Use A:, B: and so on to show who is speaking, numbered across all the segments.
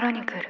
A: クロニクル。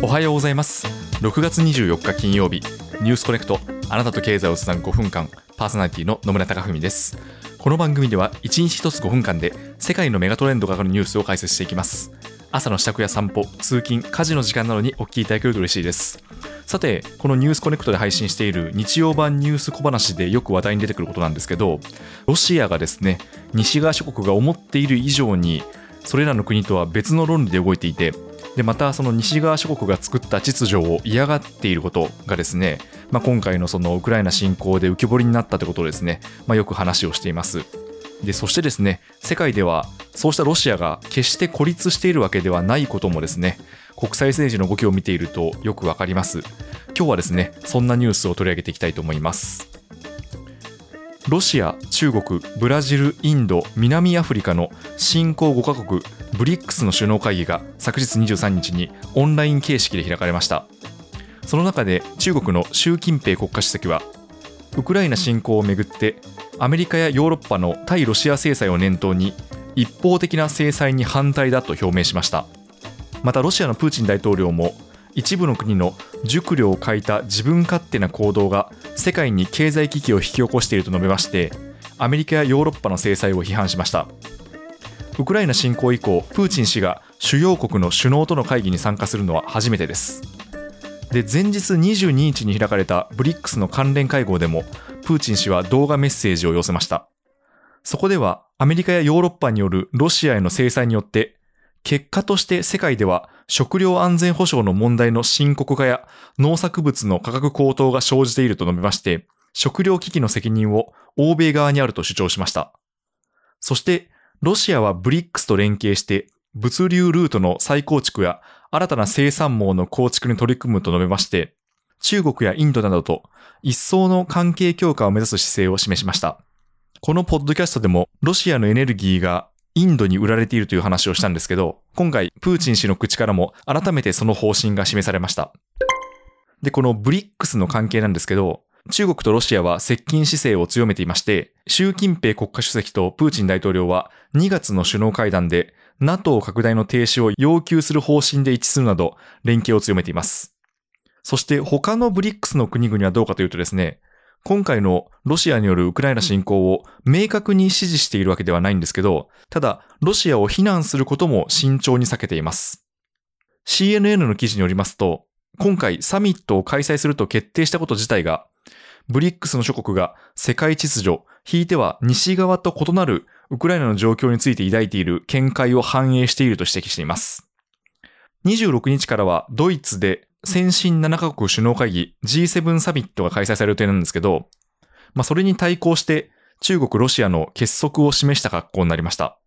B: おはようございます。6月24日金曜日。ニュースコネクト。あなたと経済をつなぐ5分間。パーソナリティの野村貴文です。この番組では1日1つ5分間で世界のメガトレンドが上がるニュースを解説していきます。朝の支度や散歩通勤家事の時間などにお聞きいただけると嬉しいです。さてこのニュースコネクトで配信している日曜版ニュース小話でよく話題に出てくることなんですけどロシアがですね西側諸国が思っている以上にそれらの国とは別の論理で動いていてでまたその西側諸国が作った秩序を嫌がっていることがですね、まあ、今回のそのウクライナ侵攻で浮き彫りになったということをですね、まあ、よく話をしています。でそしてですね世界ではそうしたロシアが決して孤立しているわけではないこともですね国際政治の動きを見ているとよくわかります。今日はですねそんなニュースを取り上げていきたいと思います。ロシア、中国、ブラジル、インド、南アフリカの新興5カ国ブリックスの首脳会議が昨日23日にオンライン形式で開かれました。その中で中国の習近平国家主席はウクライナ侵攻をめぐってアメリカやヨーロッパの対ロシア制裁を念頭に一方的な制裁に反対だと表明しました。またロシアのプーチン大統領も一部の国の熟慮を欠いた自分勝手な行動が世界に経済危機を引き起こしていると述べましてアメリカやヨーロッパの制裁を批判しました。ウクライナ侵攻以降プーチン氏が主要国の首脳との会議に参加するのは初めてです。で前日22日に開かれたブリックスの関連会合でもプーチン氏は動画メッセージを寄せましたそこではアメリカやヨーロッパによるロシアへの制裁によって結果として世界では食料安全保障の問題の深刻化や農作物の価格高騰が生じていると述べまして、食料危機の責任を欧米側にあると主張しました。そして、ロシアはブリックスと連携して物流ルートの再構築や新たな生産網の構築に取り組むと述べまして、中国やインドなどと一層の関係強化を目指す姿勢を示しました。このポッドキャストでもロシアのエネルギーがインドに売られているという話をしたんですけど、今回、プーチン氏の口からも改めてその方針が示されました。で、このブリックスの関係なんですけど、中国とロシアは接近姿勢を強めていまして、習近平国家主席とプーチン大統領は2月の首脳会談で NATO 拡大の停止を要求する方針で一致するなど連携を強めています。そして他のブリックスの国々はどうかというとですね、今回のロシアによるウクライナ侵攻を明確に支持しているわけではないんですけど、ただ、ロシアを非難することも慎重に避けています。CNN の記事によりますと、今回サミットを開催すると決定したこと自体が、ブリックスの諸国が世界秩序、ひいては西側と異なるウクライナの状況について抱いている見解を反映していると指摘しています。26日からはドイツで先進7カ国首脳会議 G7 サミットが開催される予定なんですけど、まあそれに対抗して中国、ロシアの結束を示した格好になりました。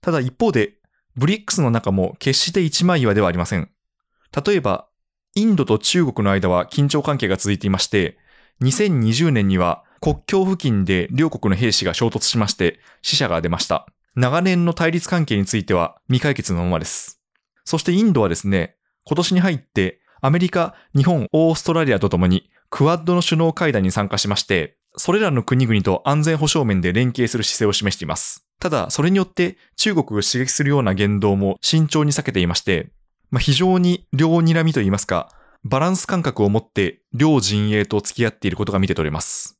B: ただ一方で、ブリックスの中も決して一枚岩ではありません。例えば、インドと中国の間は緊張関係が続いていまして、2020年には国境付近で両国の兵士が衝突しまして死者が出ました。長年の対立関係については未解決のままです。そしてインドはですね、今年に入ってアメリカ、日本、オーストラリアとともにクワッドの首脳会談に参加しまして、それらの国々と安全保障面で連携する姿勢を示しています。ただ、それによって中国を刺激するような言動も慎重に避けていまして、まあ、非常に両睨みといいますか、バランス感覚を持って両陣営と付き合っていることが見て取れます。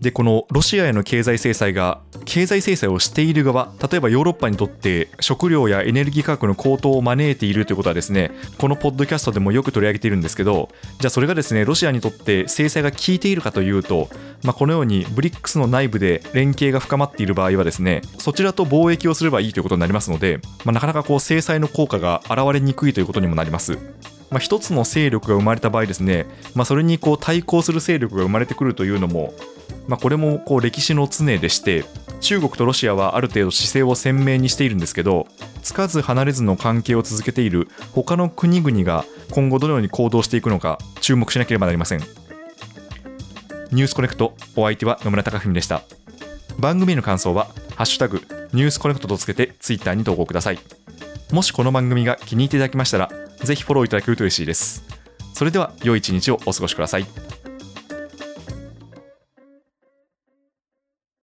B: で、このロシアへの経済制裁が、経済制裁をしている側、例えばヨーロッパにとって食料やエネルギー価格の高騰を招いているということはですね、このポッドキャストでもよく取り上げているんですけど、じゃあそれがですね、ロシアにとって制裁が効いているかというと、まあ、このようにブリックスの内部で連携が深まっている場合はですね、そちらと貿易をすればいいということになりますので、まあ、なかなかこう制裁の効果が現れにくいということにもなります。まあ、一つの勢力が生まれた場合ですね、まあ、それにこう対抗する勢力が生まれてくるというのも、まあ、これもこう歴史の常でして中国とロシアはある程度姿勢を鮮明にしているんですけどつかず離れずの関係を続けている他の国々が今後どのように行動していくのか注目しなければなりません。ニュースコネクトお相手は野村貴文でした。番組の感想は「ハッシュタグニュースコネクト」とつけてツイッターに投稿ください。もしこの番組が気に入っていただきましたらぜひフォローいただけると嬉しいです。それでは良い一日をお過ごしください。